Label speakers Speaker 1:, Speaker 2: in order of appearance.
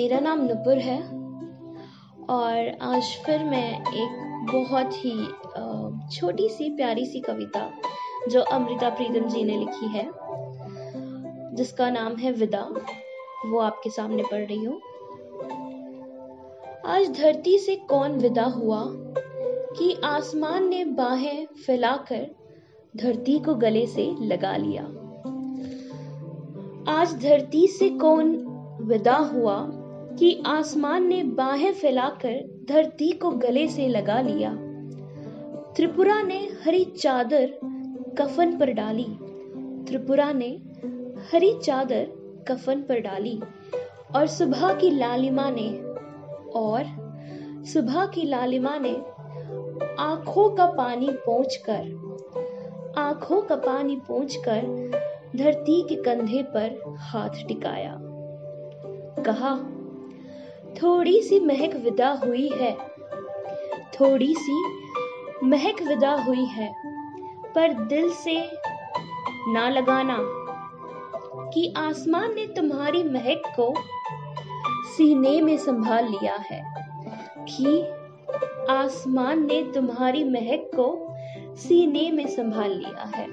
Speaker 1: मेरा नाम नुपुर है और आज फिर मैं एक बहुत ही छोटी सी प्यारी सी कविता जो अमृता प्रीतम जी ने लिखी है, जिसका नाम है विदा। वो आपके सामने पढ़ रही हूँ। आज धरती से कौन विदा हुआ कि आसमान ने बाहें फैलाकर धरती को गले से लगा लिया? आज धरती से कौन विदा हुआ कि आसमान ने बाहें फैलाकर धरती को गले से लगा लिया। त्रिपुरा ने हरी चादर कफन पर डाली। त्रिपुरा ने हरी चादर कफन पर डाली और सुबह की लालिमा ने और सुबह की लालिमा ने आँखों का पानी कर आँखों का पानी कर धरती के कंधे पर हाथ टिकाया। कहा थोड़ी सी महक विदा हुई है। थोड़ी सी महक विदा हुई है, पर दिल से ना लगाना कि आसमान ने तुम्हारी महक को सीने में संभाल लिया है, कि आसमान ने तुम्हारी महक को सीने में संभाल लिया है।